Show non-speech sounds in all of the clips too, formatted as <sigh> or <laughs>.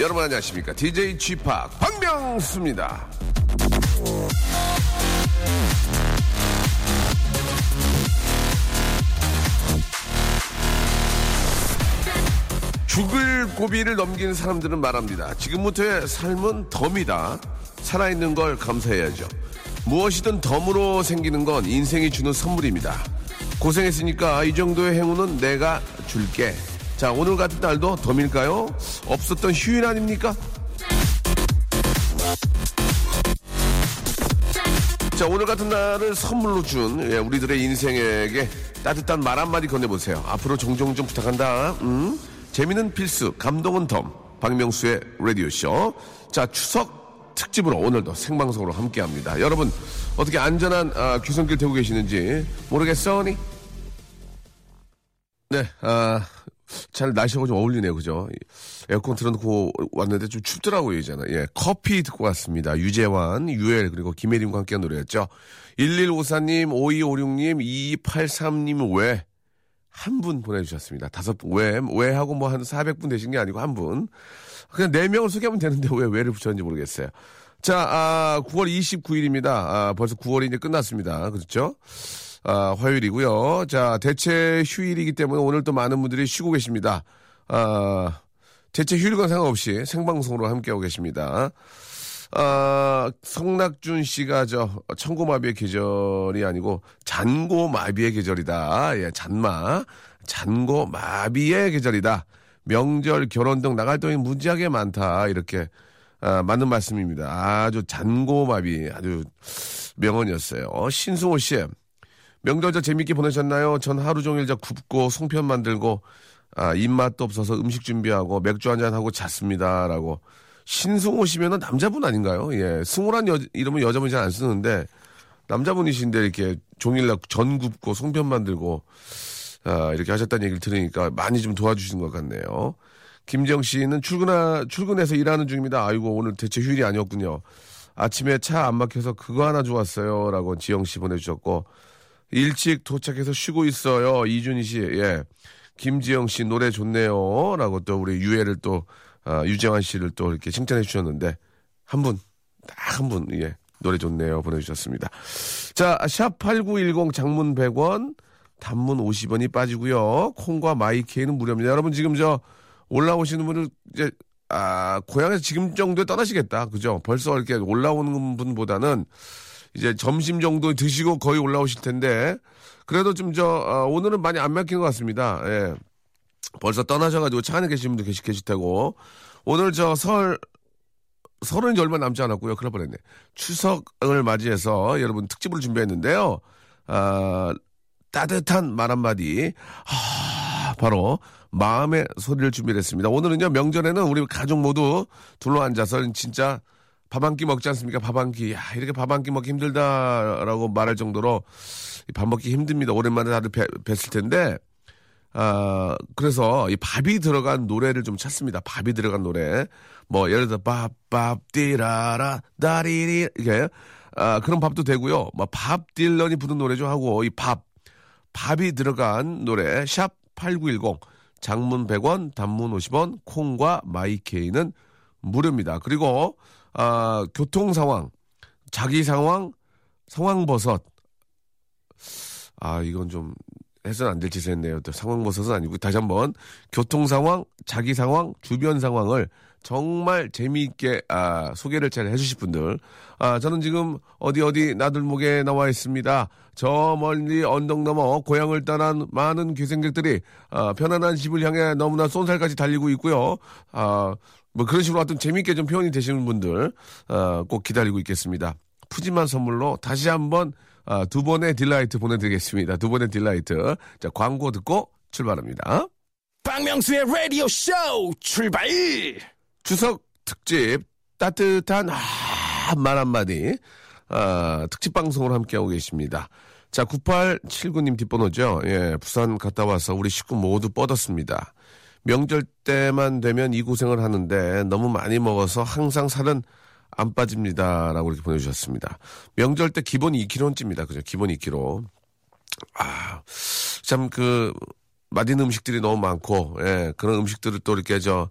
여러분 안녕하십니까 DJ p 박명수입니다 죽을 고비를 넘긴 사람들은 말합니다. 지금부터의 삶은 덤이다. 살아있는 걸 감사해야죠. 무엇이든 덤으로 생기는 건 인생이 주는 선물입니다. 고생했으니까 이 정도의 행운은 내가 줄게. 자, 오늘 같은 날도 덤일까요? 없었던 휴일 아닙니까? 자, 오늘 같은 날을 선물로 준 예, 우리들의 인생에게 따뜻한 말 한마디 건네보세요. 앞으로 종종 좀 부탁한다. 음? 재미는 필수, 감동은 덤. 박명수의 라디오쇼. 자, 추석 특집으로 오늘도 생방송으로 함께 합니다. 여러분, 어떻게 안전한 아, 귀성길 되고 계시는지 모르겠어니? 네, 아, 잘 날씨하고 좀 어울리네요, 그죠? 에어컨 틀어놓고 왔는데 좀 춥더라고요, 이제는. 예, 커피 듣고 왔습니다. 유재환, 유엘, 그리고 김혜림과 함께한 노래였죠. 1154님, 5256님, 2283님 왜? 한분 보내주셨습니다. 다섯 분, 왜? 왜 하고 뭐 한 400분 되신 게 아니고 한 분. 그냥 네 명을 소개하면 되는데 왜 왜를 붙였는지 모르겠어요. 자, 아, 9월 29일입니다. 아, 벌써 9월이 이제 끝났습니다. 그렇죠? 아, 화요일이고요. 자, 대체 휴일이기 때문에 오늘 또 많은 분들이 쉬고 계십니다. 아, 대체 휴일과 상관없이 생방송으로 함께하고 계십니다. 아, 성낙준 씨가 저 청고마비의 계절이 아니고 잔고마비의 계절이다. 예, 잔마. 잔고마비의 계절이다. 명절, 결혼 등 나갈 돈이 무지하게 많다. 이렇게 아, 맞는 말씀입니다. 아주 잔고마비 아주 명언이었어요. 어, 신승호 씨. 명절 저 재밌게 보내셨나요? 전 하루 종일 저 굽고 송편 만들고 아, 입맛도 없어서 음식 준비하고 맥주 한잔 하고 잤습니다라고. 신승호 씨면은 남자분 아닌가요? 예. 승호란 여, 이름은 여자분이 잘 안 쓰는데 남자분이신데 이렇게 종일날 전 굽고 송편 만들고 아, 이렇게 하셨다는 얘기를 들으니까 많이 좀 도와주신 것 같네요. 김정 씨는 출근하, 출근해서 일하는 중입니다. 아이고, 오늘 대체 휴일이 아니었군요. 아침에 차 안 막혀서 그거 하나 좋았어요. 라고 지영 씨 보내주셨고, 일찍 도착해서 쉬고 있어요. 이준희 씨, 예. 김지영 씨 노래 좋네요. 라고 또 우리 유해를 또, 아, 유재환 씨를 또 이렇게 칭찬해 주셨는데, 한 분, 딱 한 분, 예. 노래 좋네요. 보내주셨습니다. 자, 샵8910 장문 100원, 단문 50원이 빠지고요. 콩과 마이케이는 무료입니다. 여러분 지금 저 올라오시는 분들 이제 아 고향에서 지금 정도에 떠나시겠다. 그죠? 벌써 이렇게 올라오는 분보다는 이제 점심 정도 드시고 거의 올라오실 텐데 그래도 좀 저 오늘은 많이 안 막힌 것 같습니다. 예. 벌써 떠나셔가지고 차 안에 계신 분도 계시, 계실 테고 오늘 저 설 설은 이제 얼마 남지 않았고요. 그럴 뻔했네. 추석을 맞이해서 여러분 특집을 준비했는데요. 아, 따뜻한 말 한마디. 아, 바로 마음의 소리를 준비했습니다. 오늘은요, 명절에는 우리 가족 모두 둘러 앉아서 진짜 밥 한 끼 먹지 않습니까? 밥 한 끼. 야, 이렇게 밥 한 끼 먹기 힘들다라고 말할 정도로 밥 먹기 힘듭니다. 오랜만에 다들 뵀, 뵀을 텐데, 아, 그래서 이 밥이 들어간 노래를 좀 찾습니다. 밥이 들어간 노래. 뭐, 예를 들어, 밥, 밥, 띠라라, 다리리, 이게, 아, 그런 밥도 되고요. 뭐, 밥 딜런이 부른 노래 좀 하고, 이 밥, 밥이 들어간 노래, 샵 8910, 장문 100원, 단문 50원, 콩과 마이케이는 무료입니다. 그리고, 아, 교통 상황, 자기 상황, 상황버섯. 아, 이건 좀 해서는 안 될 짓을 했네요. 또 상황버섯은 아니고 다시 한번 교통 상황, 자기 상황, 주변 상황을 정말 재미있게 아, 소개를 잘 해주실 분들. 아, 저는 지금 어디 어디 나들목에 나와 있습니다. 저 멀리 언덕 넘어 고향을 떠난 많은 귀성객들이 아, 편안한 집을 향해 너무나 쏜살같이 달리고 있고요. 아, 뭐 그런 식으로 어떤 재미있게 좀 표현이 되시는 분들 아, 꼭 기다리고 있겠습니다. 푸짐한 선물로 다시 한번 아, 두 번의 delight 보내드리겠습니다. 두 번의 delight. 자, 광고 듣고 출발합니다. 박명수의 라디오 쇼 출발! 추석 특집 따뜻한 아, 말 한마디 아, 특집 방송을 함께하고 계십니다. 자, 9879님 뒷번호죠. 예, 부산 갔다 와서 우리 식구 모두 뻗었습니다. 명절 때만 되면 이 고생을 하는데 너무 많이 먹어서 항상 살은 안 빠집니다 라고 이렇게 보내주셨습니다. 명절 때 기본 2kg입니다. 그죠? 기본 2kg. 아, 참 그 맛있는 음식들이 너무 많고 예, 그런 음식들을 또 이렇게 저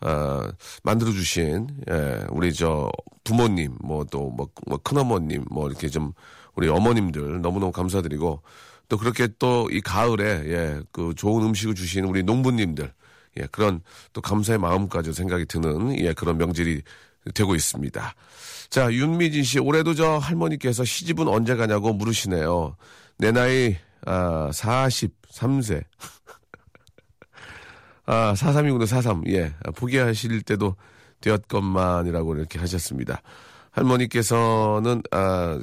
어, 만들어 주신 예, 우리 저 부모님 뭐 또 뭐 뭐 큰어머님 뭐 이렇게 좀 우리 어머님들 너무너무 감사드리고 또 그렇게 또 이 가을에 예, 그 좋은 음식을 주신 우리 농부님들 예, 그런 또 감사의 마음까지 생각이 드는 예, 그런 명절이 되고 있습니다. 자, 윤미진 씨, 올해도 저 할머니께서 시집은 언제 가냐고 물으시네요. 내 나이, 아, 43세. <laughs> 아, 43이구나, 43. 예. 포기하실 때도 되었건만이라고 이렇게 하셨습니다. 할머니께서는, 아,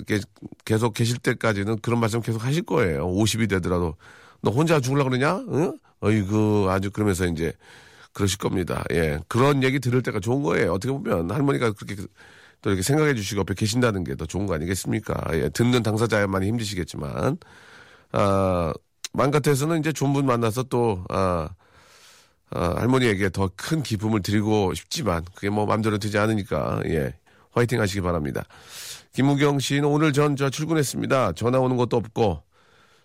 계속 계실 때까지는 그런 말씀 계속 하실 거예요. 50이 되더라도. 너 혼자 죽으려고 그러냐? 응? 어이구, 아주 그러면서 이제 그러실 겁니다. 예. 그런 얘기 들을 때가 좋은 거예요. 어떻게 보면 할머니가 그렇게 또 이렇게 생각해 주시고 옆에 계신다는 게 더 좋은 거 아니겠습니까? 예. 듣는 당사자야 많이 힘드시겠지만, 아, 맘 같아서는 이제 좋은 분 만나서 또, 아, 아, 할머니에게 더 큰 기쁨을 드리고 싶지만, 그게 뭐 마음대로 되지 않으니까, 예. 화이팅 하시기 바랍니다. 김우경 씨는 오늘 전 저 출근했습니다. 전화 오는 것도 없고,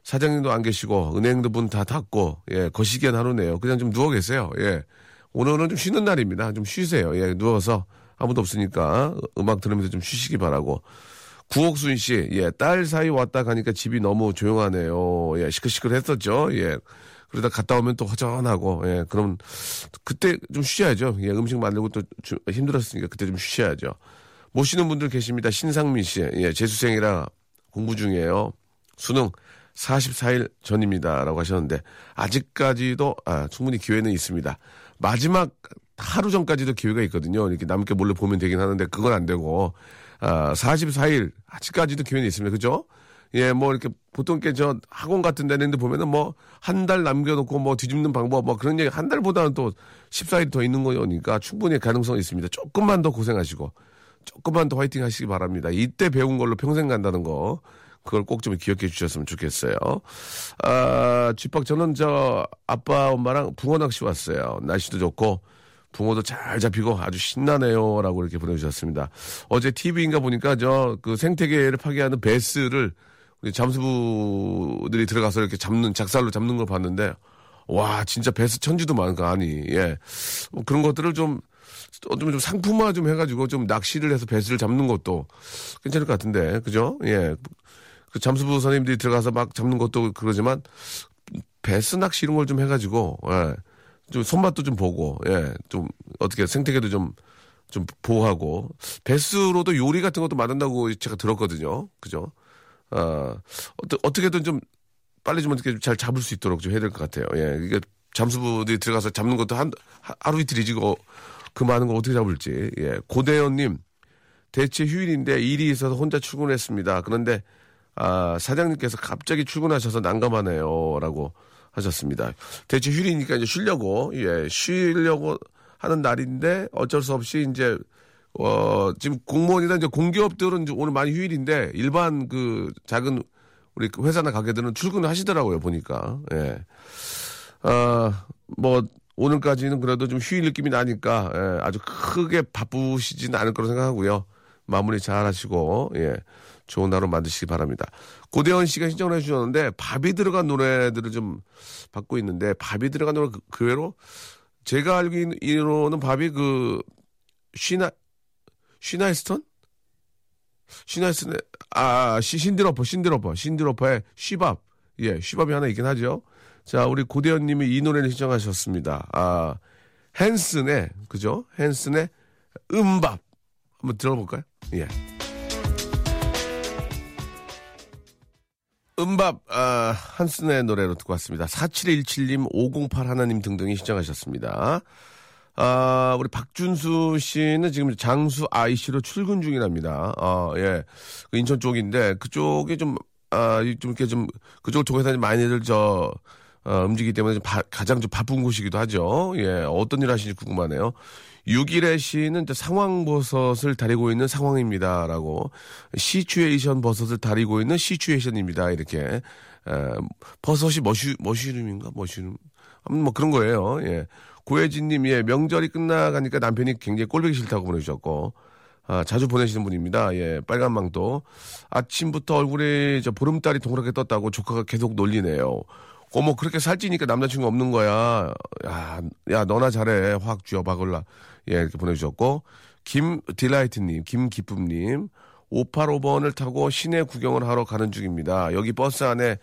사장님도 안 계시고, 은행도 문 다 닫고, 예, 거시기한 하루네요. 그냥 좀 누워 계세요. 예. 오늘은 좀 쉬는 날입니다. 좀 쉬세요. 예, 누워서 아무도 없으니까 음악 들으면서 좀 쉬시기 바라고. 구옥순 씨, 예, 딸 사이 왔다 가니까 집이 너무 조용하네요. 예, 시끌시끌했었죠. 예. 그러다 갔다 오면 또 허전하고, 예, 그럼 그때 좀 쉬셔야죠. 예, 음식 만들고 또 주- 힘들었으니까 그때 좀 쉬셔야죠. 모시는 분들 계십니다. 신상민 씨, 예, 재수생이라 공부 중이에요. 수능 44일 전입니다 라고 하셨는데 아직까지도 아, 충분히 기회는 있습니다. 마지막 하루 전까지도 기회가 있거든요. 이렇게 남께 몰래 보면 되긴 하는데 그건 안 되고 아, 44일 아직까지도 기회는 있습니다. 그죠? 예, 뭐 이렇게 보통 이렇게 저 학원 같은 데는 보면은 뭐 한 달 남겨놓고 뭐 뒤집는 방법 뭐 그런 얘기 한 달보다는 또 14일 더 있는 거니까 충분히 가능성이 있습니다. 조금만 더 고생하시고 조금만 더 화이팅 하시기 바랍니다. 이때 배운 걸로 평생 간다는 거. 그걸 꼭 좀 기억해 주셨으면 좋겠어요. 아, 쥐박 저는 저 아빠 엄마랑 붕어 낚시 왔어요. 날씨도 좋고 붕어도 잘 잡히고 아주 신나네요. 라고 이렇게 보내주셨습니다. 어제 TV인가 보니까 저 그 생태계를 파괴하는 베스를 우리 잠수부들이 들어가서 이렇게 잡는, 작살로 잡는 걸 봤는데 와, 진짜 베스 천지도 많은가, 아니, 예. 뭐 그런 것들을 좀, 좀, 좀 상품화 좀 해가지고 좀 낚시를 해서 베스를 잡는 것도 괜찮을 것 같은데, 그죠? 예. 그 잠수부 선생님들이 들어가서 막 잡는 것도 그러지만 베스 낚시 이런 걸 좀 해가지고, 예. 좀 손맛도 좀 보고, 예. 좀 어떻게 생태계도 좀, 좀 보호하고, 베스로도 요리 같은 것도 만든다고 제가 들었거든요. 그죠? 아, 어떠, 어떻게든 좀 빨리 좀 어떻게 잘 잡을 수 있도록 좀 해야 될 것 같아요. 예. 이게 잠수부들이 들어가서 잡는 것도 한, 하- 하루 이틀이지, 고 그 많은 걸 어떻게 잡을지. 예. 고대현님, 대체 휴일인데 일이 있어서 혼자 출근했습니다. 그런데, 아, 사장님께서 갑자기 출근하셔서 난감하네요. 라고 하셨습니다. 대체 휴일이니까 이제 쉬려고, 예, 쉬려고 하는 날인데 어쩔 수 없이 이제, 어, 지금 공무원이나 이제 공기업들은 이제 오늘 많이 휴일인데 일반 그 작은 우리 그 회사나 가게들은 출근을 하시더라고요, 보니까. 예. 아, 뭐, 오늘까지는 그래도 좀 휴일 느낌이 나니까, 예, 아주 크게 바쁘시지는 않을 거로 생각하고요. 마무리 잘 하시고, 예, 좋은 하루 만드시기 바랍니다. 고대원 씨가 신청을 해주셨는데, 밥이 들어간 노래들을 좀 받고 있는데, 밥이 들어간 노래 그, 그 외로, 제가 알기로는 밥이 그, 쉬나, 쉬나 이스턴? 쉬나 이스턴, 아, 아, 시- 신드로퍼, 신드로퍼, 신드로퍼의 쉬밥. 예, She Bop이 하나 있긴 하죠. 자, 우리 고대현 님이 이 노래를 신청하셨습니다. 아, 핸슨의, 그죠? 핸슨의 MMMBop. 한번 들어볼까요? 예. 음밥, 아, 한슨의 노래로 듣고 왔습니다. 4717님, 508 하나님 등등이 신청하셨습니다. 아, 우리 박준수 씨는 지금 장수 IC로 출근 중이랍니다. 아, 예. 그 인천 쪽인데, 그쪽이 좀, 아, 이- 좀 이렇게 좀, 그쪽 쪽에서 많이들 저, 어, 움직이기 때문에 좀 바- 가장 좀 바쁜 곳이기도 하죠. 예. 어떤 일 하시는지 궁금하네요. 6일의 씨는 상황버섯을 다리고 있는 상황입니다라고 시츄에이션 버섯을 다리고 있는 시츄에이션입니다 이렇게 에, 버섯이 머쉬 머쉬룸인가 머쉬룸 뭐 그런 거예요. 예. 고혜진님, 예, 명절이 끝나가니까 남편이 굉장히 꼴보기 싫다고 보내주셨고, 아, 자주 보내시는 분입니다. 예, 빨간 망도. 아침부터 얼굴에 저 보름달이 동그랗게 떴다고 조카가 계속 놀리네요. 어머, 그렇게 살찌니까 남자친구 없는 거야. 야, 야, 너나 잘해. 확 쥐어 박을라. 예, 이렇게 보내주셨고, 김 Delight님, 김기쁨님, 585번을 타고 시내 구경을 하러 가는 중입니다. 여기 버스 안에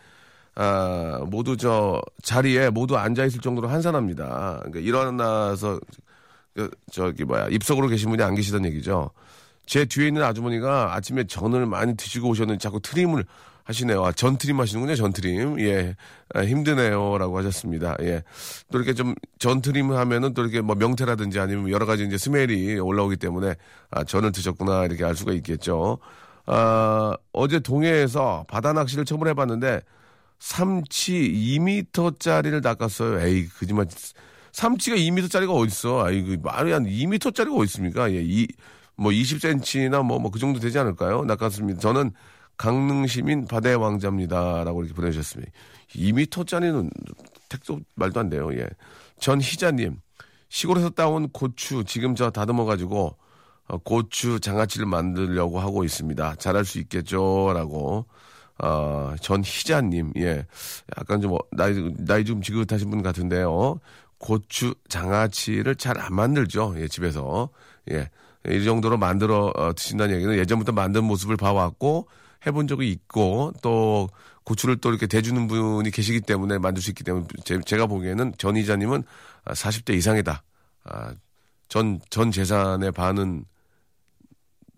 아, 모두 저 자리에 모두 앉아 있을 정도로 한산합니다. 그러니까 일어나서 그 저기 뭐야 입석으로 계신 분이 안 계시던 얘기죠. 제 뒤에 있는 아주머니가 아침에 전을 많이 드시고 오셨는데 자꾸 트림을 하시네요. 아, 전 트림 하시는군요, 전 트림. 예, 아, 힘드네요. 라고 하셨습니다. 예. 또 이렇게 좀 전 트림 하면은 또 이렇게 뭐 명태라든지 아니면 여러 가지 이제 스멜이 올라오기 때문에 아, 전을 드셨구나 이렇게 알 수가 있겠죠. 아, 어제 동해에서 바다 낚시를 처음 해봤는데 삼치 2미터짜리를 낚았어요. 에이, 거짓말. 삼치가 2미터짜리가 어딨어. 아이고, 말이 한 2미터짜리가 어딨습니까? 예, 이, 뭐 20cm나 뭐, 뭐 그 정도 되지 않을까요? 낚았습니다. 저는 강릉 시민 바다의 왕자입니다. 라고 이렇게 보내주셨습니다. 2미터짜리는 택도 말도 안 돼요. 예. 전 희자님, 시골에서 따온 고추 지금 저 다듬어 가지고 어, 고추 장아찌를 만들려고 하고 있습니다. 잘할 수 있겠죠? 라고. 어, 전 희자님, 예. 약간 좀, 어, 나이, 나이 좀 지긋하신 분 같은데요. 고추 장아찌를 잘 안 만들죠. 예, 집에서. 예. 이 정도로 만들어 어, 드신다는 얘기는 예전부터 만든 모습을 봐왔고, 해본 적이 있고, 또, 고추를 또 이렇게 대주는 분이 계시기 때문에 만들 수 있기 때문에 제, 가 보기에는 전 이자님은 40대 이상이다. 아, 전, 전 재산의 반은,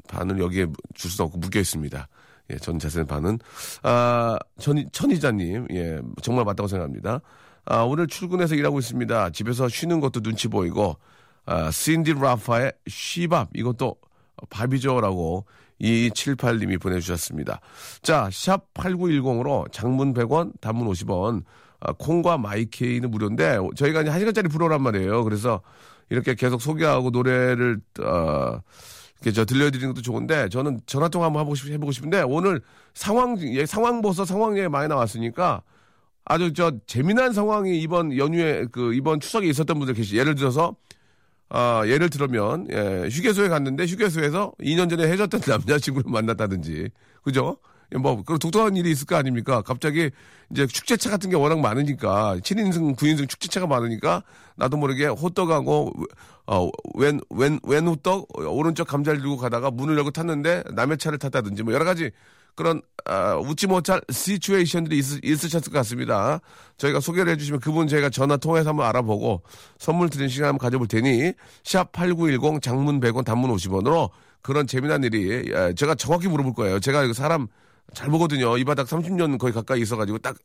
반을 여기에 줄 수 없고 묶여 있습니다. 예, 전 재산의 반은. 아, 전, 천 이자님, 예, 정말 맞다고 생각합니다. 아, 오늘 출근해서 일하고 있습니다. 집에서 쉬는 것도 눈치 보이고, 아, 신디 라파의 쉬밥, 이것도 밥이죠라고 2278님이 보내주셨습니다. 자, 샵 8910으로 장문 100원, 단문 50원, 아, 콩과 마이케이는 무료인데, 저희가 이제 1시간짜리 프로란 말이에요. 그래서 이렇게 계속 소개하고 노래를, 어, 이렇게 저 들려드리는 것도 좋은데, 저는 전화통화 한번 해보고, 싶, 해보고 싶은데, 오늘 상황, 예, 상황 보서 상황 얘기 많이 나왔으니까, 아주 저 재미난 상황이 이번 연휴에 그 이번 추석에 있었던 분들 계시. 예를 들어서 아, 예를 들면, 예, 휴게소에 갔는데 휴게소에서 2년 전에 헤어졌던 <laughs> 남자친구를 만났다든지, 그죠? 예, 뭐, 그런 독특한 일이 있을 거 아닙니까? 갑자기 이제 축제차 같은 게 워낙 많으니까, 7인승, 9인승 축제차가 많으니까, 나도 모르게 호떡하고, 어, 왼, 왼, 왼 호떡, 오른쪽 감자를 들고 가다가 문을 열고 탔는데 남의 차를 탔다든지, 뭐 여러 가지 그런 아, 웃지 못할 시츄에이션들이 있, 있으셨을 것 같습니다. 저희가 소개를 해주시면 그분 저희가 전화 통해서 한번 알아보고 선물 드리는 시간 한번 가져볼 테니 샵 8910 장문 100원 단문 50원으로 그런 재미난 일이 예, 제가 정확히 물어볼 거예요. 제가 이거 사람 잘 보거든요. 이 바닥 30년 거의 가까이 있어가지고 딱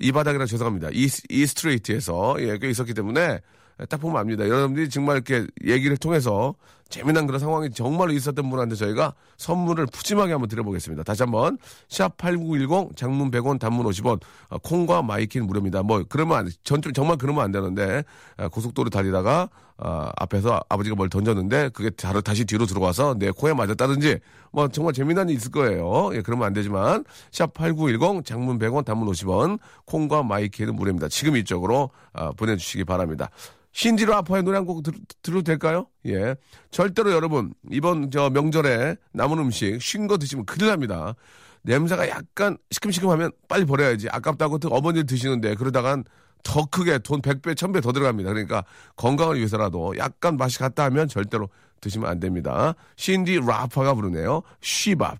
이 바닥이라 죄송합니다. 이, 이 스트레이트에서 예, 꽤 있었기 때문에 딱 보면 압니다. 여러분들이 정말 이렇게 얘기를 통해서 재미난 그런 상황이 정말로 있었던 분한테 저희가 선물을 푸짐하게 한번 드려보겠습니다. 다시 한번 샵 8910 장문 100원 단문 50원 어, 콩과 마이키는 무료입니다. 뭐 그러면 안, 전 정말 그러면 안 되는데 어, 고속도로 달리다가 어, 앞에서 아버지가 뭘 던졌는데 그게 다시 뒤로 들어와서 내 코에 맞았다든지 뭐 정말 재미난 일이 있을 거예요. 예, 그러면 안 되지만 샵 8910 장문 100원 단문 50원 콩과 마이키는 무료입니다. 지금 이쪽으로 어, 보내주시기 바랍니다. 신지로 아파의 노래 한 곡 들어도 될까요? 예. 절대로 여러분, 이번 저 명절에 남은 음식 쉰 거 드시면 큰일 납니다. 냄새가 약간 시큼시큼하면 빨리 버려야지. 아깝다고 어머니를 드시는데 그러다간 더 크게 돈 100배, 1000배 더 들어갑니다. 그러니까 건강을 위해서라도 약간 맛이 갔다 하면 절대로 드시면 안 됩니다. 신디 라파가 부르네요. 쉬밥.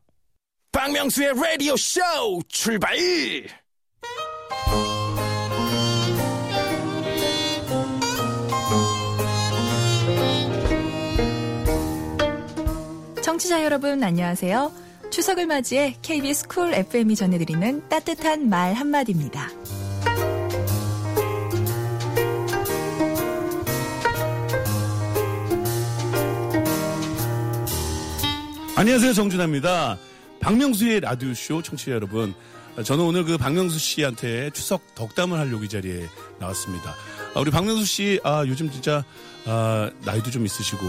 박명수의 라디오 쇼 출발! 청취자 여러분 안녕하세요. 추석을 맞이해 KBS 쿨 FM이 전해드리는 따뜻한 말 한마디입니다. 안녕하세요 정준하입니다. 박명수의 라디오쇼 청취자 여러분 저는 오늘 그 박명수 씨한테 추석 덕담을 하려고 이 자리에 나왔습니다. 아, 우리 박명수 씨, 아, 요즘 진짜 아, 나이도 좀 있으시고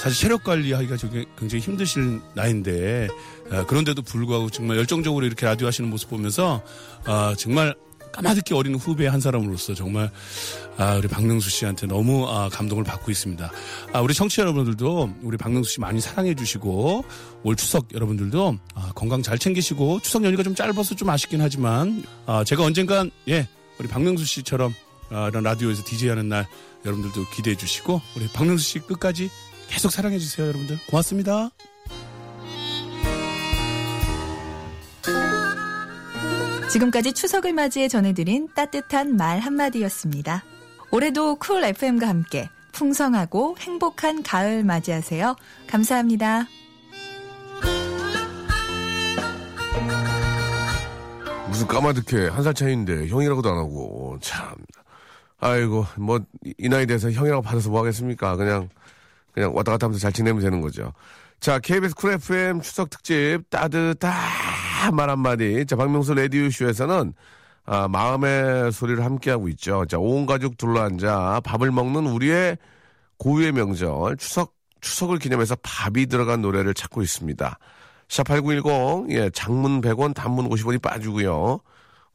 사실 체력 관리하기가 굉장히 힘드실 나이인데 아, 그런데도 불구하고 정말 열정적으로 이렇게 라디오 하시는 모습 보면서 아, 정말 까마득히 어린 후배 한 사람으로서 정말 아, 우리 박명수 씨한테 너무 아, 감동을 받고 있습니다. 아, 우리 청취자 여러분들도 우리 박명수 씨 많이 사랑해 주시고 올 추석 여러분들도 아, 건강 잘 챙기시고 추석 연휴가 좀 짧아서 좀 아쉽긴 하지만 아, 제가 언젠간 예 우리 박명수 씨처럼 라디오에서 DJ 하는 날 여러분들도 기대해 주시고 우리 박명수 씨 끝까지 계속 사랑해 주세요 여러분들 고맙습니다. 지금까지 추석을 맞이해 전해드린 따뜻한 말 한마디였습니다. 올해도 쿨 FM과 함께 풍성하고 행복한 가을 맞이하세요. 감사합니다. 무슨 까마득해 한 살 차이인데 형이라고도 안 하고 참 아이고 뭐 이 나이 돼서 형이라고 받아서 뭐 하겠습니까? 그냥 그냥 왔다 갔다 하면서 잘 지내면 되는 거죠. 자 KBS 쿨 FM 추석 특집 따뜻한 말 한마디. 자 박명수 레디오 쇼에서는 아, 마음의 소리를 함께하고 있죠. 자 온 가족 둘러앉아 밥을 먹는 우리의 고유의 명절. 추석 추석을 기념해서 밥이 들어간 노래를 찾고 있습니다. 샵8910, 예, 장문 100원, 단문 50원이 빠지고요.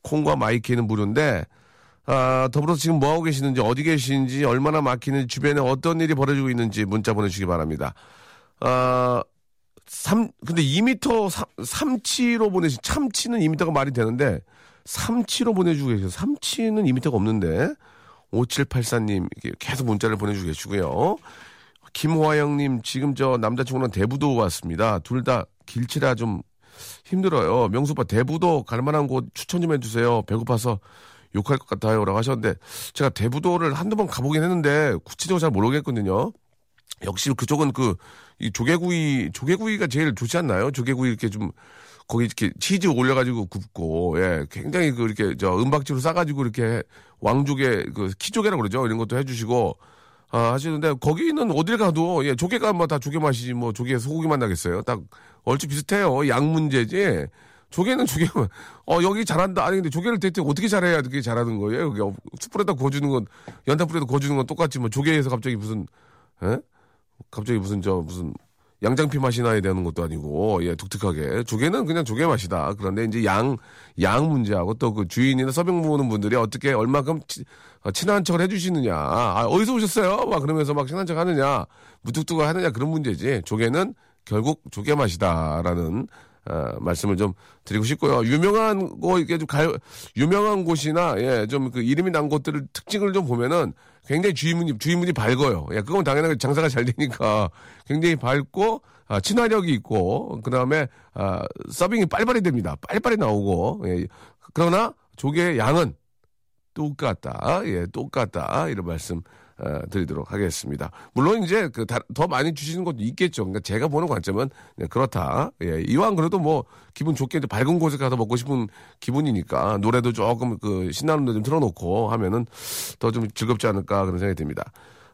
콩과 마이키는 무료인데, 아, 더불어서 지금 뭐하고 계시는지, 어디 계시는지, 얼마나 막히는지, 주변에 어떤 일이 벌어지고 있는지 문자 보내주시기 바랍니다. 아, 3, 근데 2m, 3, 치로 보내신, 참치는 2m가 말이 되는데, 3치로 보내주고 계세요. 3치는 2m가 없는데, 5784님, 계속 문자를 보내주고 계시고요. 김화영님, 지금 저 남자친구랑 대부도 왔습니다. 둘 다 길치라 좀 힘들어요. 명수오빠 대부도 갈 만한 곳 추천 좀 해주세요. 배고파서 욕할 것 같아요. 라고 하셨는데, 제가 대부도를 한두 번 가보긴 했는데, 구체적으로 잘 모르겠거든요. 역시 그쪽은 그, 이 조개구이, 조개구이가 제일 좋지 않나요? 조개구이 이렇게 좀, 거기 이렇게 치즈 올려가지고 굽고, 예, 굉장히 그 이렇게 저 은박지로 싸가지고 이렇게 왕조개, 그 키조개라고 그러죠. 이런 것도 해주시고, 아, 하시는데 거기는 어딜 가도 예, 조개가 뭐 다 조개 맛이지 뭐 조개 소고기 맛 나겠어요. 딱 얼추 비슷해요. 양 문제지. 조개는 조개만. <laughs> 어 여기 잘한다. 아니 근데 조개를 대체 어떻게 잘해야 그렇게 잘하는 거예요? 여기 어, 숯불에다 구워주는 건 연탄불에다 구워주는 건 똑같지 뭐 조개에서 갑자기 무슨 에? 갑자기 무슨 저 무슨 양장피 맛이 나야 되는 것도 아니고 예 독특하게 조개는 그냥 조개 맛이다. 그런데 이제 양 양 문제하고 또 그 주인이나 서빙 보는 분들이 어떻게 얼마큼 치- 어, 친한 척을 해주시느냐. 아, 어디서 오셨어요? 막 그러면서 막 친한 척 하느냐. 무뚝뚝을 하느냐. 그런 문제지. 조개는 결국 조개 맛이다라는 어, 말씀을 좀 드리고 싶고요. 유명한 거 이게 좀 가, 유명한 곳이나 예, 좀 그 이름이 난 곳들을 특징을 좀 보면은 굉장히 주인분이 주인분이 밝아요. 예, 그건 당연하게 장사가 잘 되니까 <laughs> 굉장히 밝고 아, 친화력이 있고 그 다음에 아, 서빙이 빨리빨리 됩니다. 빨리빨리 나오고 예, 그러나 조개의 양은 똑같다. 예, 똑같다. 이런 말씀 어, 드리도록 하겠습니다. 물론 이제 그 더 많이 주시는 것도 있겠죠. 그러니까 제가 보는 관점은 네, 그렇다. 예, 이왕 그래도 뭐 기분 좋게 이제 밝은 곳에 가서 먹고 싶은 기분이니까 노래도 조금 그 신나는 노래 좀 틀어놓고 하면은 더 좀 즐겁지 않을까 그런 생각이 듭니다.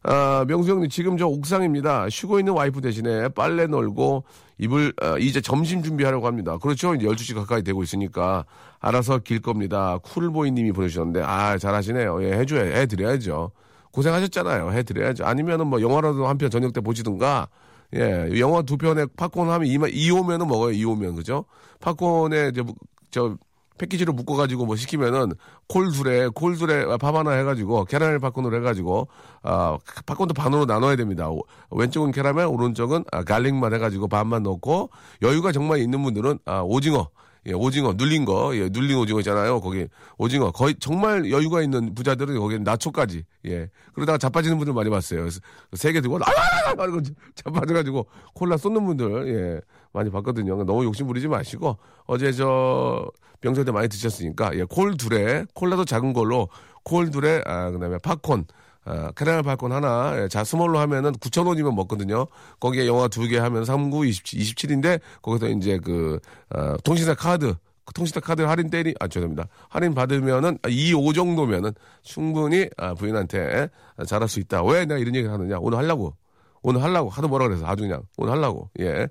아, 명수 형님, 지금 저 옥상입니다. 쉬고 있는 와이프 대신에 빨래 널고 입을, 아, 이제 점심 준비하려고 합니다. 그렇죠. 이제 12시 가까이 되고 있으니까 알아서 길 겁니다. 쿨보이 님이 보내주셨는데, 아, 잘하시네요. 예, 해줘야, 해 드려야죠. 고생하셨잖아요. 해드려야죠. 아니면은 뭐 영화라도 한 편 저녁 때 보시든가, 예, 영화 두 편에 팝콘 하면 2만, 2오면은 먹어요. 2오면, 그죠? 팝콘에 무- 저, 패키지로 묶어가지고 뭐 시키면은 콜 둘에 콜 둘에 밥 하나 해가지고 캐러멜 팝콘으로 해가지고 아 팝콘도 반으로 나눠야 됩니다. 오- 왼쪽은 캐러멜, 오른쪽은 아, 갈릭만 해가지고 반만 넣고 여유가 정말 있는 분들은 아 오징어 예, 오징어 눌린 거, 예, 눌린 오징어 있잖아요. 거기 오징어 거의 정말 여유가 있는 부자들은 거기 나초까지 예 그러다가 자빠지는 분들 많이 봤어요. 세 개 들고 아아아 이러고 자빠져가지고 콜라 쏟는 분들 예 많이 봤거든요. 그러니까 너무 욕심 부리지 마시고 어제 저 명절 때 많이 드셨으니까 예, 콜 둘에 콜라도 작은 걸로 콜 둘에 아 그다음에 팝콘 아, 캐러멜 팝콘 하나, 예, 자, small로 하면은 9,000원이면 먹거든요. 거기에 영화 두 개 하면 39, 27, 인데 거기서 이제 그, 어, 통신사 카드, 그 통신사 카드 할인 때리, 아, 죄송합니다. 할인 받으면은, 2, 5 정도면은 충분히, 아, 부인한테 잘할 수 있다. 왜 내가 이런 얘기를 하느냐? 오늘 하려고. 오늘 하려고. 하도 뭐라 그래서 아주 그냥. 오늘 하려고. 예.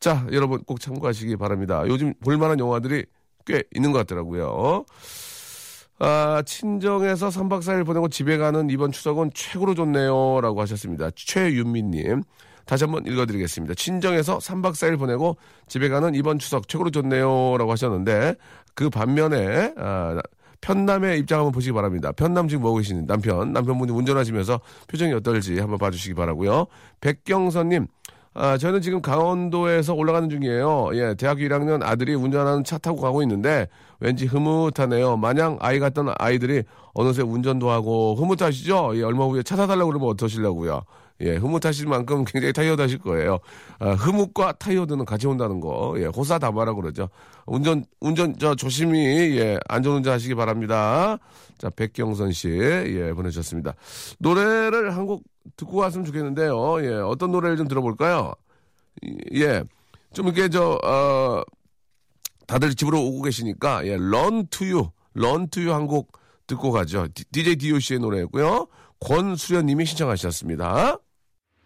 자, 여러분 꼭 참고하시기 바랍니다. 요즘 볼만한 영화들이 꽤 있는 것 같더라고요. 아, 친정에서 3박 4일 보내고 집에 가는 이번 추석은 최고로 좋네요. 라고 하셨습니다. 최윤미님. 다시 한번 읽어드리겠습니다. 친정에서 3박 4일 보내고 집에 가는 이번 추석 최고로 좋네요. 라고 하셨는데, 그 반면에, 아, 편남의 입장 한번 보시기 바랍니다. 편남 지금 뭐고 계시는 남편, 남편분이 운전하시면서 표정이 어떨지 한번 봐주시기 바라고요. 백경선님, 아, 저는 지금 강원도에서 올라가는 중이에요. 예, 대학교 1학년 아들이 운전하는 차 타고 가고 있는데 왠지 흐뭇하네요. 마냥 아이 같던 아이들이 어느새 운전도 하고 흐뭇하시죠? 예, 얼마 후에 차 사달라고 그러면 어떠시려고요? 예, 흐뭇하실 만큼 굉장히 tired하실 거예요. 아, 흐뭇과 타이어드는 같이 온다는 거. 예, 호사다마라고 그러죠. 운전, 운전, 저, 조심히, 예, 안전운전 하시기 바랍니다. 자, 백경선 씨, 예, 보내주셨습니다. 노래를 한 곡 듣고 왔으면 좋겠는데요. 예, 어떤 노래를 좀 들어볼까요? 예, 좀 이렇게 저, 어, 다들 집으로 오고 계시니까, 예, You, Run to You 한곡 듣고 가죠. 디- DJ DOC의 노래고요 권수련 님이 신청하셨습니다.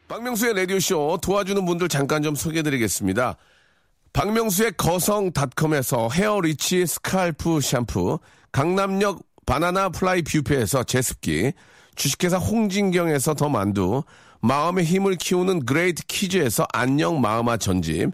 박명수의 라디오쇼 도와주는 분들 잠깐 좀 소개해드리겠습니다. 박명수의 거성닷컴에서 헤어리치 스칼프 샴푸, 강남역 바나나 플라이 뷔페에서 제습기, 주식회사 홍진경에서 더 만두, 마음의 힘을 키우는 그레이트 키즈에서 안녕 마음아 전집,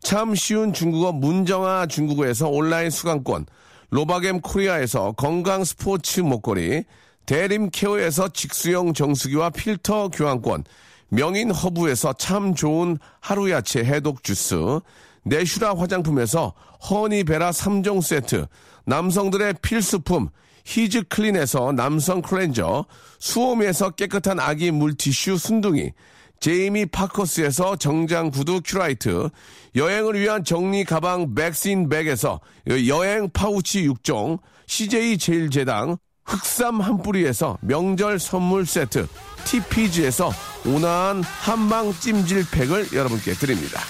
참 쉬운 중국어 문정아 중국어에서 온라인 수강권, 로바겜 코리아에서 건강 스포츠 목걸이, 대림 케어에서 직수형 정수기와 필터 교환권, 명인 허브에서 참 좋은 하루 야채 해독 주스, 내슈라 화장품에서 허니베라 3종 세트, 남성들의 필수품 히즈 클린에서 남성 클렌저, 수오미에서 깨끗한 아기 물티슈 순둥이, 제이미 파커스에서 정장 구두 큐라이트, 여행을 위한 정리 가방 백신 백에서 여행 파우치 6종, CJ 제일제당, 흑삼 한 뿌리에서 명절 선물 세트, TPG에서 온화한 한방 찜질팩을 여러분께 드립니다.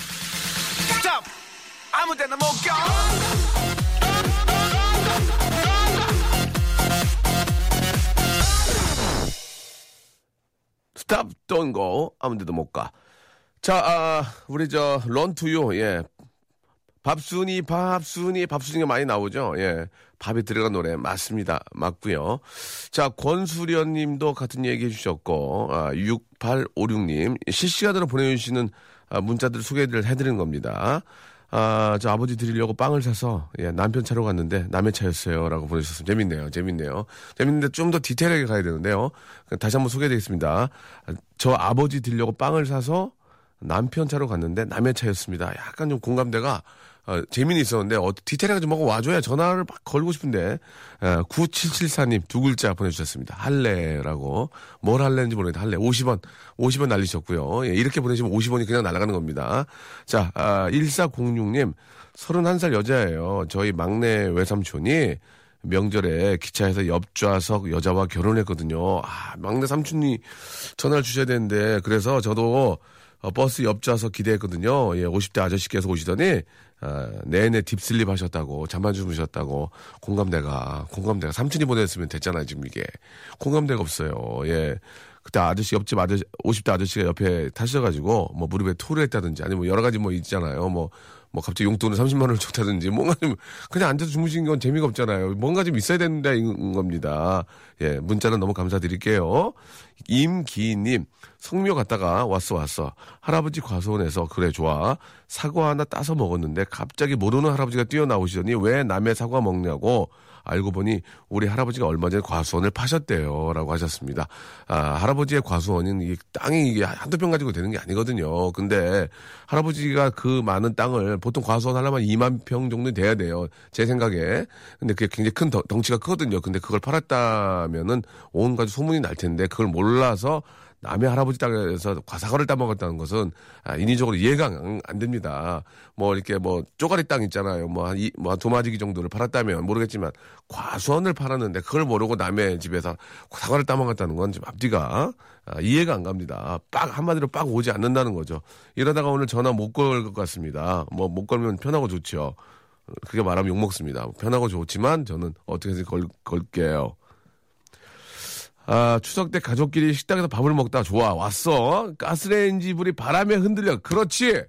아무 데나 못 껴! 스탑 go 아무데도 못 가. 자, 아, 우리 저 런투유 예. 밥순이 밥순이 밥순이가 많이 나오죠. 예. 밥에 들어간 노래 맞습니다. 맞고요. 자, 권수련 님도 같은 얘기 해 주셨고 아, 6856님 실시간으로 보내 주시는 아, 문자들 소개를 해 드리는 겁니다. 아, 저 아버지 드리려고 빵을 사서 예, 남편 차로 갔는데 남의 차였어요라고 보내주셨습니다. 재밌네요. 재밌네요. 재밌는데 좀 더 디테일하게 가야 되는데요. 다시 한번 소개해드리겠습니다. 아, 저 아버지 드리려고 빵을 사서 남편 차로 갔는데 남의 차였습니다. 약간 좀 공감대가 어, 재미는 있었는데 어, 디테일하게 좀 하고 와줘야 전화를 막 걸고 싶은데 어, 9774님 두 글자 보내주셨습니다. 할래라고 뭘 할래인지 모르겠는데 할래 50원 50원 날리셨고요. 예, 이렇게 보내시면 50원이 그냥 날아가는 겁니다. 자 아, 1406님 31살 여자예요. 저희 막내 외삼촌이 명절에 기차에서 옆좌석 여자와 결혼했거든요. 아, 막내 삼촌이 전화를 주셔야 되는데, 그래서 저도 어, 버스 옆좌석 기대했거든요. 예, 50대 아저씨께서 오시더니, 아, 내내 딥슬립 하셨다고, 잠안 주무셨다고, 공감대가, 공감대가, 삼촌이 보냈으면 됐잖아요, 지금 이게. 공감대가 없어요. 예. 그때 아저씨, 옆집 아저씨, 50대 아저씨가 옆에 타셔가지고, 뭐 무릎에 토를 했다든지, 아니면 뭐 여러 가지 뭐 있잖아요. 뭐, 뭐 갑자기 용돈을 30만 원을 줬다든지 뭔가 좀 그냥 앉아서 주무시는 건 재미가 없잖아요. 뭔가 좀 있어야 된다는 겁니다. 예, 문자는 너무 감사드릴게요. 임기님 성묘 갔다가 왔어 왔어. 할아버지 과수원에서 그래 좋아. 사과 하나 따서 먹었는데 갑자기 모르는 할아버지가 뛰어나오시더니 왜 남의 사과 먹냐고 알고 보니 우리 할아버지가 얼마 전에 과수원을 파셨대요. 라고 하셨습니다. 아, 할아버지의 과수원은 이 땅이 이게 한두 평 가지고 되는 게 아니거든요. 근데 할아버지가 그 많은 땅을 보통 과수원 하려면 2만 평 정도 돼야 돼요. 제 생각에. 근데 그게 굉장히 큰 덩- 덩치가 크거든요. 근데 그걸 팔았다면은 온 가지 소문이 날 텐데 그걸 몰라서 남의 할아버지 땅에서 과사과를 따먹었다는 것은 아, 인위적으로 이해가 안, 안 됩니다. 뭐 이렇게 뭐 쪼가리 땅 있잖아요. 뭐한뭐한 두마지기 정도를 팔았다면 모르겠지만 과수원을 팔았는데 그걸 모르고 남의 집에서 사과를 따먹었다는 건 좀 앞뒤가 아, 이해가 안 갑니다. 빡 한마디로 빡 오지 않는다는 거죠. 이러다가 오늘 전화 못 걸 것 같습니다. 뭐 못 걸면 편하고 좋죠. 그게 말하면 욕 먹습니다. 편하고 좋지만 저는 어떻게든 걸, 걸게요. 아, 추석 때 가족끼리 식당에서 밥을 먹다 좋아. 왔어. 가스레인지 불이 바람에 흔들려. 그렇지.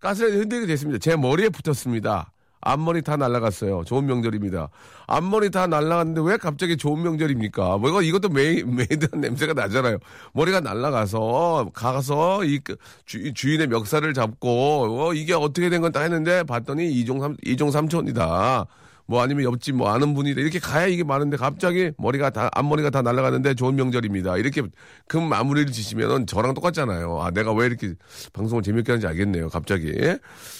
가스레인지 흔들게 됐습니다. 제 머리에 붙었습니다. 앞머리 다 날라갔어요. 좋은 명절입니다. 앞머리 다 날라갔는데 왜 갑자기 좋은 명절입니까? 뭐 이거 이것도 메이, made한 <laughs> 냄새가 나잖아요. 머리가 날라가서 가서 이그 주, 주인의 멱살을 잡고 어, 이게 어떻게 된 건 다 했는데 봤더니 이종 삼 이종 삼촌이다. 뭐 아니면 옆집 뭐 아는 분이다 이렇게 가야 이게 많은데 갑자기 머리가 다 앞머리가 다 날아가는데 좋은 명절입니다. 이렇게 그 마무리를 지시면은 저랑 똑같잖아요. 아 내가 왜 이렇게 방송을 재밌게 하는지 알겠네요. 갑자기.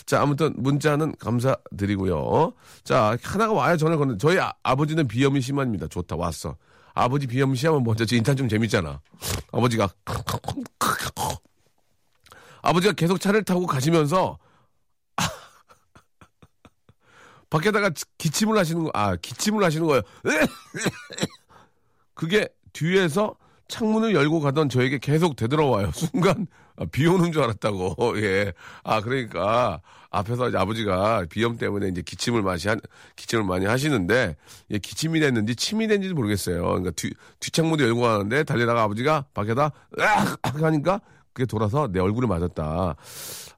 자 아무튼 문자는 감사드리고요. 자 하나가 와야 전화 거는 저희 아, 아버지는 비염이 심합니다. 좋다 왔어. 아버지 비염 시하면 먼저 저 인탄 좀 재밌잖아. 아버지가 <laughs> 아버지가 계속 차를 타고 가시면서 밖에다가 기침을 하시는 거, 아, 기침을 하시는 거예요. <laughs> 그게 뒤에서 창문을 열고 가던 저에게 계속 되돌아와요. <laughs> 순간 아, 비 오는 줄 알았다고. <laughs> 예. 아 그러니까 앞에서 아버지가 비염 때문에 이제 기침을 많이 한 기침을 많이 하시는데 예, 기침이 됐는지 침이 됐는지 모르겠어요. 그러니까 뒤 뒷창문도 열고 가는데 달리다가 아버지가 밖에다 으악 하니까 그게 돌아서 내 얼굴에 맞았다.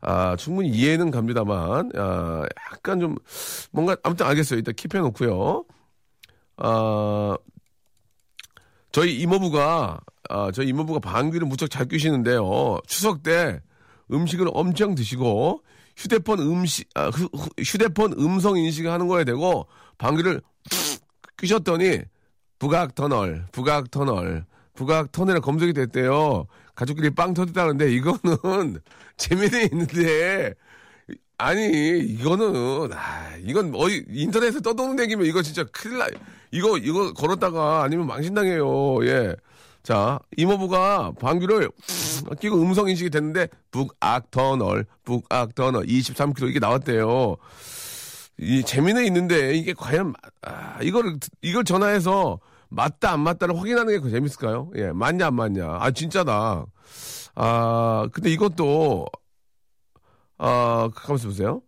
아 충분히 이해는 갑니다만 아 약간 좀 뭔가 아무튼 알겠어요. 일단 킵해 놓고요. 아 저희 이모부가 아, 저희 이모부가 방귀를 무척 잘 뀌시는데요. 추석 때 음식을 엄청 드시고 휴대폰 음식 아, 휴, 휴대폰 음성 인식하는 거에 대고 방귀를 뀌셨더니 부각 터널, 부각 터널, 부각 터널에 검색이 됐대요. 가족끼리 빵 터졌다는데 이거는 <laughs> 재미는 있는데 아니 이거는 아 이건 어디 인터넷에 떠도는 얘기면 이거 진짜 큰일 나 이거 이거 걸었다가 아니면 망신당해요 예. 자 이모부가 방귀를 끼고 음성 인식이 됐는데 북악 터널 북악 터널 23km 이게 나왔대요. 이 재미는 있는데 이게 과연 아, 이걸 이걸 전화해서 맞다 안 맞다를 확인하는 게 재밌을까요? 예 맞냐 안 맞냐 아 진짜다. 아 근데 이것도 아, 가만있어 보세요.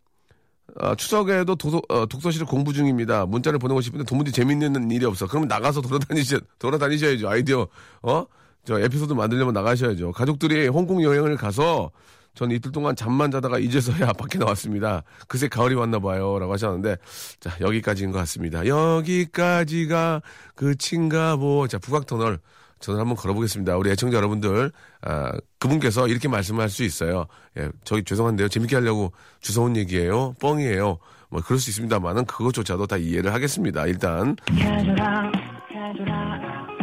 아, 추석에도 도서, 어, 독서실을 공부 중입니다. 문자를 보내고 싶은데 도무지 재밌는 일이 없어. 그러면 나가서 돌아다니셔, 돌아다니셔야죠. 아이디어, 어? 저 에피소드 만들려면 나가셔야죠. 가족들이 홍콩 여행을 가서 전 이틀 동안 잠만 자다가 이제서야 <laughs> 밖에 나왔습니다. 그새 가을이 왔나 봐요. 라고 하셨는데, 자, 여기까지인 것 같습니다. 여기까지가 그친가 보. 자, 북악터널. 저는 한번 걸어보겠습니다. 우리 애청자 여러분들, 아, 그분께서 이렇게 말씀할 수 있어요. 예, 저기 죄송한데요. 재밌게 하려고 주워온 얘기예요. 뻥이에요. 뭐 그럴 수 있습니다만은 그것조차도 다 이해를 하겠습니다. 일단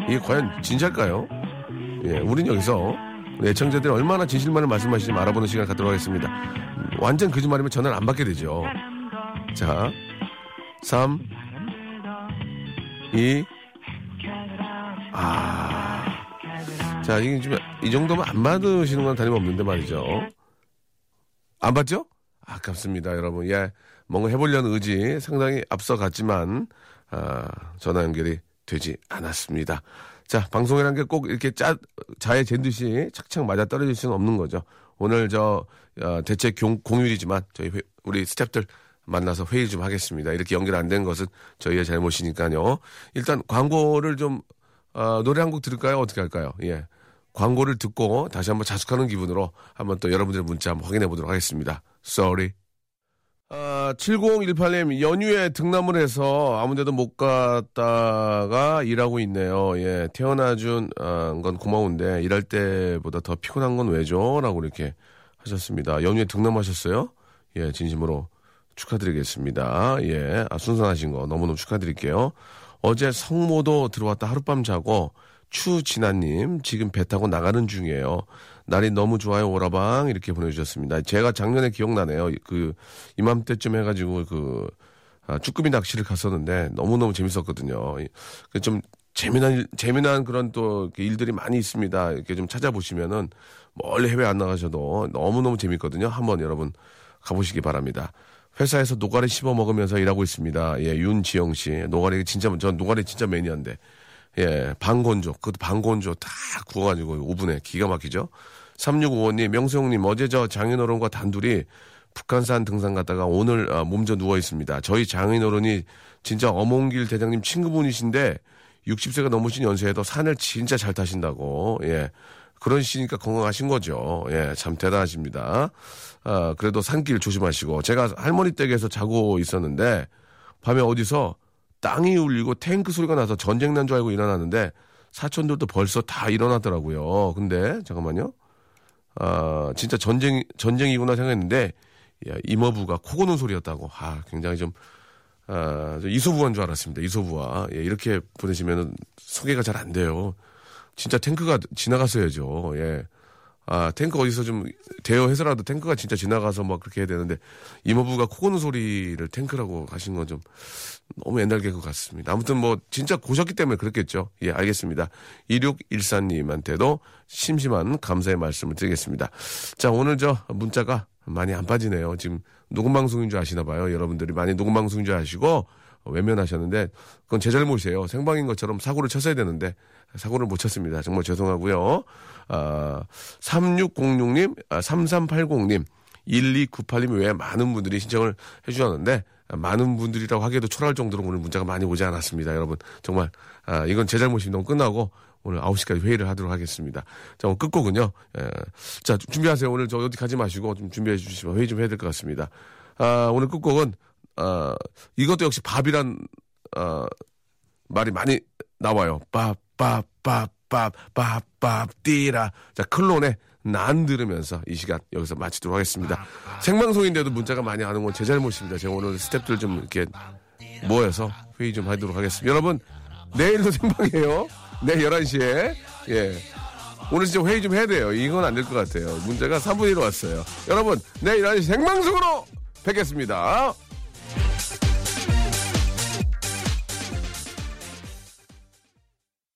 이게 과연 진짜일까요? 예, 우린 여기서 애청자들이 얼마나 진실만을 말씀하시는지 알아보는 시간 갖도록 하겠습니다. 음, 완전 거짓말이면 전화를 안 받게 되죠. 자, 3, 2, 아. 자, 이게 좀, 이 정도면 안 받으시는 건 다름없는데 말이죠. 안 받죠? 아깝습니다, 여러분. 예. 뭔가 해보려는 의지 상당히 앞서갔지만, 아, 전화 연결이 되지 않았습니다. 자, 방송이란 게 꼭 이렇게 짜, 자에 잰 듯이 착착 맞아 떨어질 수는 없는 거죠. 오늘 저, 어, 대체 공, 공휴일이지만, 저희 회, 우리 스탭들 만나서 회의 좀 하겠습니다. 이렇게 연결 안 된 것은 저희의 잘못이니까요. 일단 광고를 좀 어, 노래 한 곡 들을까요? 어떻게 할까요? 예. 광고를 듣고 다시 한번 자숙하는 기분으로 한번 또 여러분들의 문자 한번 확인해 보도록 하겠습니다. Sorry. 아, 7018님, 연휴에 등남을 해서 아무 데도 못 갔다가 일하고 있네요. 예, 태어나준 아, 건 고마운데 일할 때보다 더 피곤한 건 왜죠? 라고 이렇게 하셨습니다. 연휴에 등남하셨어요? 예, 진심으로 축하드리겠습니다. 예, 아, 순산하신 거 너무너무 축하드릴게요. 어제 성모도 들어왔다 하룻밤 자고 추진아님 지금 배 타고 나가는 중이에요. 날이 너무 좋아요 오라방 이렇게 보내주셨습니다. 제가 작년에 기억나네요. 그 이맘때쯤 해가지고 그 아, 쭈꾸미 낚시를 갔었는데 너무 너무 재밌었거든요. 그좀 재미난 재미난 그런 또 일들이 많이 있습니다. 이렇게 좀 찾아보시면은 멀리 해외 안 나가셔도 너무 너무 재밌거든요. 한번 여러분 가보시기 바랍니다. 회사에서 노가리 씹어 먹으면서 일하고 있습니다. 예, 윤지영 씨. 노가리 진짜, 전 노가리 진짜 매니아인데. 예, 반건조. 그것도 반건조 다 구워 가지고 오븐에 기가 막히죠. 3655님, 명수형님, 어제 저 장인어른과 단둘이 북한산 등산 갔다가 오늘 아, 몸져 누워 있습니다. 저희 장인어른이 진짜 엄홍길 대장님 친구분이신데 60세가 넘으신 연세에도 산을 진짜 잘 타신다고. 예. 그러시니까 건강하신 거죠. 예, 참 대단하십니다. 아, 그래도 산길 조심하시고. 제가 할머니 댁에서 자고 있었는데, 밤에 어디서 땅이 울리고 탱크 소리가 나서 전쟁 난 줄 알고 일어났는데, 사촌들도 벌써 다 일어나더라고요. 근데, 잠깐만요. 아, 진짜 전쟁, 전쟁이구나 생각했는데, 야, 이모부가 코 고는 소리였다고. 아, 굉장히 좀, 아, 저 이소부한 줄 알았습니다. 이소부와. 예, 이렇게 보내시면 소개가 잘 안 돼요. 진짜 탱크가 지나갔어야죠. 예. 아, 탱크 어디서 좀 대여해서라도 탱크가 진짜 지나가서 막 그렇게 해야 되는데 이모부가 코 고는 소리를 탱크라고 하신 건 좀 너무 옛날 개그 같습니다. 아무튼 뭐 진짜 고셨기 때문에 그렇겠죠. 예, 알겠습니다. 2614님한테도 심심한 감사의 말씀을 드리겠습니다. 자, 오늘 저 문자가 많이 안 빠지네요. 지금 녹음방송인 줄 아시나 봐요. 여러분들이 많이 녹음방송인 줄 아시고 외면하셨는데 그건 제 잘못이에요. 생방인 것처럼 사고를 쳤어야 되는데 사고를 못 쳤습니다. 정말 죄송하고요. 아, 3606님, 아, 3380님, 1298님 외에 많은 분들이 신청을 해주셨는데 많은 분들이라고 하기에도 초라할 정도로 오늘 문자가 많이 오지 않았습니다. 여러분 정말 아, 이건 제 잘못이 너무 끝나고 오늘 9시까지 회의를 하도록 하겠습니다. 자, 오늘 끝곡은요. 에, 자, 준비하세요. 오늘 저 어디 가지 마시고 좀 준비해 주시면 회의 좀 해야 될 것 같습니다. 아, 오늘 끝곡은 아, 이것도 역시 밥이란 아, 말이 많이 나와요. 밥 밥밥밥밥밥 띠라. 자, 클론의 난 들으면서 이 시간 여기서 마치도록 하겠습니다. 생방송인데도 문자가 많이 안 온 건 제 잘못입니다. 제가 오늘 스탭들 좀 이렇게 모여서 회의 좀 하도록 하겠습니다. 여러분, 내일도 생방이에요. 내일 11시에. 예. 오늘 진짜 회의 좀 해야 돼요. 이건 안 될 것 같아요. 문제가 3분의 1 왔어요. 여러분, 내일 11시 생방송으로 뵙겠습니다.